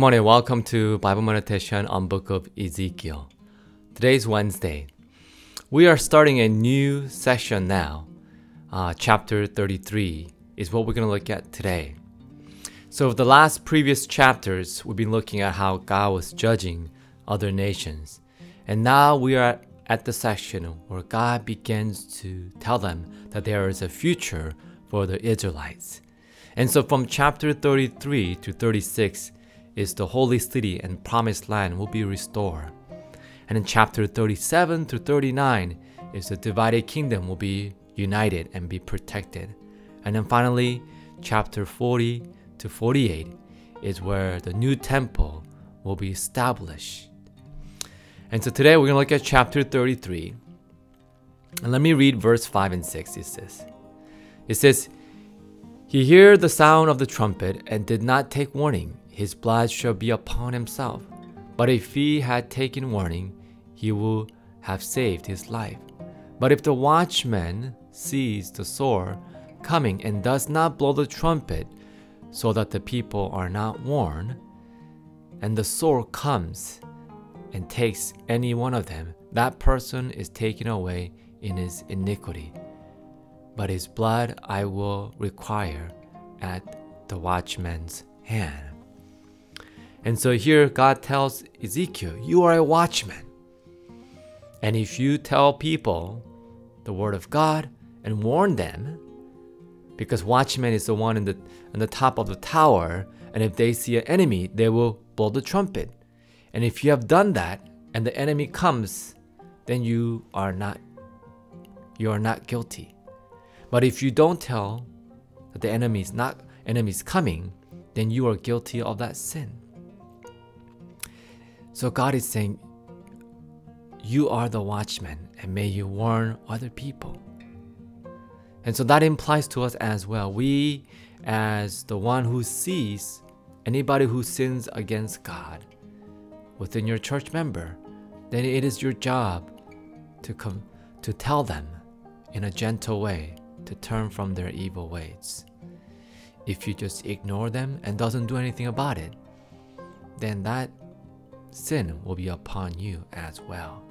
Good morning. Welcome to Bible meditation on Book of Ezekiel. Today's Wednesday. We are starting a new session now. Uh, chapter 33 is what we're going to look at today. So, the last previous chapters, we've been looking at how God was judging other nations. And now we are at the section where God begins to tell them that there is a future for the Israelites. And so from chapter 33 to 36 is the holy city and promised land will be restored. And in chapter 37 to 39 is the divided kingdom will be united and be protected. And then finally, chapter 40 to 48 is where the new temple will be established. And so today we're going to look at chapter 33. And let me read verse 5 and 6. It says, It says, He heard the sound of the trumpet and did not take warning. His blood shall be upon himself. But if he had taken warning, he would have saved his life. But if the watchman sees the sword coming and does not blow the trumpet, so that the people are not warned, and the sword comes and takes any one of them, that person is taken away in his iniquity. But his blood I will require at the watchman's hand. And so here God tells Ezekiel, You are a watchman. And if you tell people the word of God and warn them, because watchman is the one in the on the top of the tower, and if they see an enemy, they will blow the trumpet. And if you have done that and the enemy comes, then you are not you are not guilty. But if you don't tell that the enemy is not enemy is coming, then you are guilty of that sin. So God is saying, You are the watchman, and may you warn other people. And so that implies to us as well. We, as the one who sees anybody who sins against God within your church member, then it is your job to come to tell them in a gentle way to turn from their evil ways. If you just ignore them and doesn't do anything about it, then that sin will be upon you as well.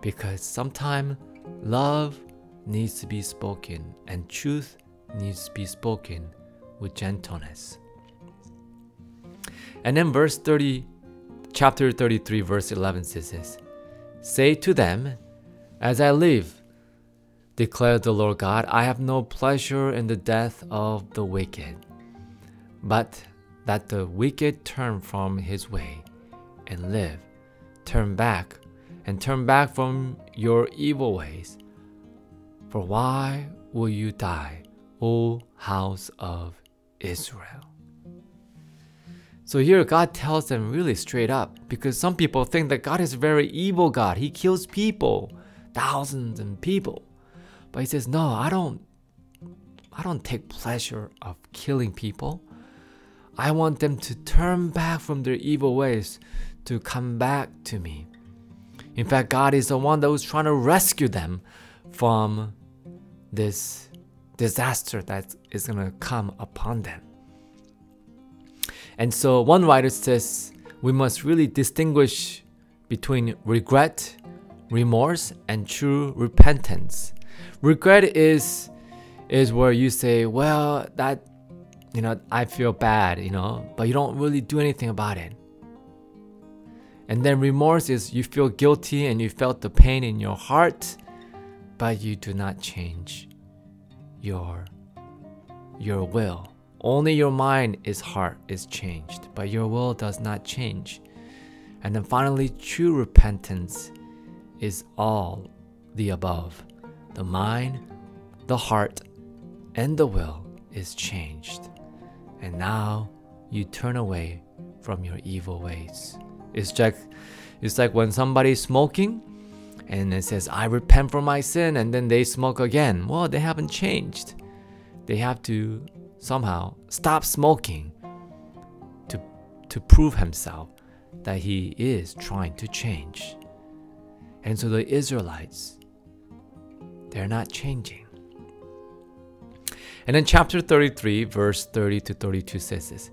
Because sometimes love needs to be spoken and truth needs to be spoken with gentleness. And then verse 30 chapter 33 verse 11 says this, Say to them, as I live, declares the Lord God, I have no pleasure in the death of the wicked, but that the wicked turn from his way and live. Turn back and turn back from your evil ways. For why will you die, O house of Israel? So here God tells them really straight up because some people think that God is a very evil God. He kills people, thousands and people. But he says, "No, I don't I don't take pleasure of killing people. I want them to turn back from their evil ways to come back to me. In fact, God is the one that was trying to rescue them from this disaster that is going to come upon them. And so one writer says we must really distinguish between regret, remorse, and true repentance. Regret is is where you say, well, that you know, I feel bad, you know, but you don't really do anything about it. And then remorse is you feel guilty and you felt the pain in your heart, but you do not change your your will. Only your mind is heart is changed, but your will does not change. And then finally, true repentance is all the above. The mind, the heart, and the will is changed. And now you turn away from your evil ways. It's like it's like when somebody's smoking and it says, I repent for my sin, and then they smoke again. Well, they haven't changed. They have to somehow stop smoking to, to prove himself that he is trying to change. And so the Israelites, they're not changing. And then chapter 33, verse 30 to 32 says this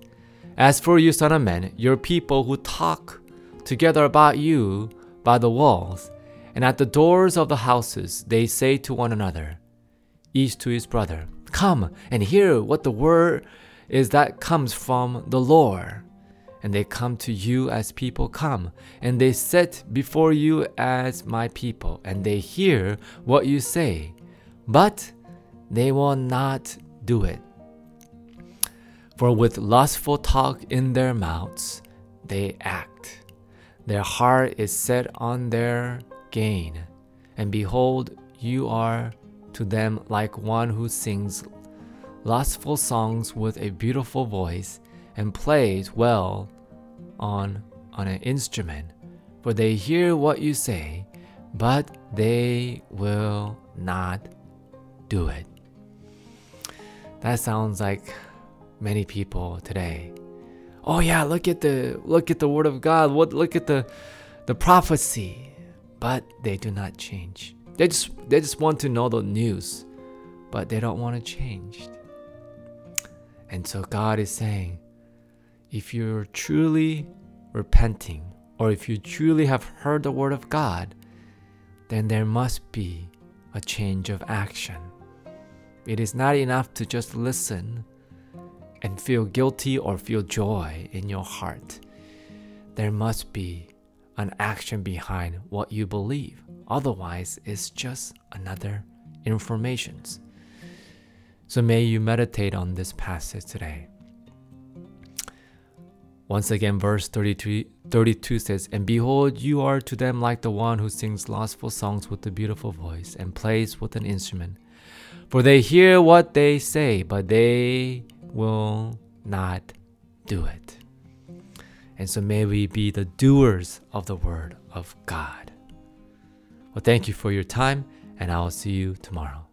As for you, son of man, your people who talk together about you by the walls, and at the doors of the houses, they say to one another, each to his brother, Come and hear what the word is that comes from the Lord. And they come to you as people come, and they sit before you as my people, and they hear what you say, but they will not do it. For with lustful talk in their mouths, they act. Their heart is set on their gain, and behold, you are to them like one who sings lustful songs with a beautiful voice and plays well on, on an instrument. For they hear what you say, but they will not do it. That sounds like many people today. Oh yeah, look at the look at the word of God. What look at the the prophecy. But they do not change. They just they just want to know the news, but they don't want to change. And so God is saying, if you're truly repenting, or if you truly have heard the word of God, then there must be a change of action. It is not enough to just listen and feel guilty or feel joy in your heart. There must be an action behind what you believe. Otherwise, it's just another information. So may you meditate on this passage today. Once again, verse 33, 32 says, And behold, you are to them like the one who sings lustful songs with a beautiful voice and plays with an instrument. For they hear what they say, but they will not do it. And so may we be the doers of the word of God. Well, thank you for your time, and I will see you tomorrow.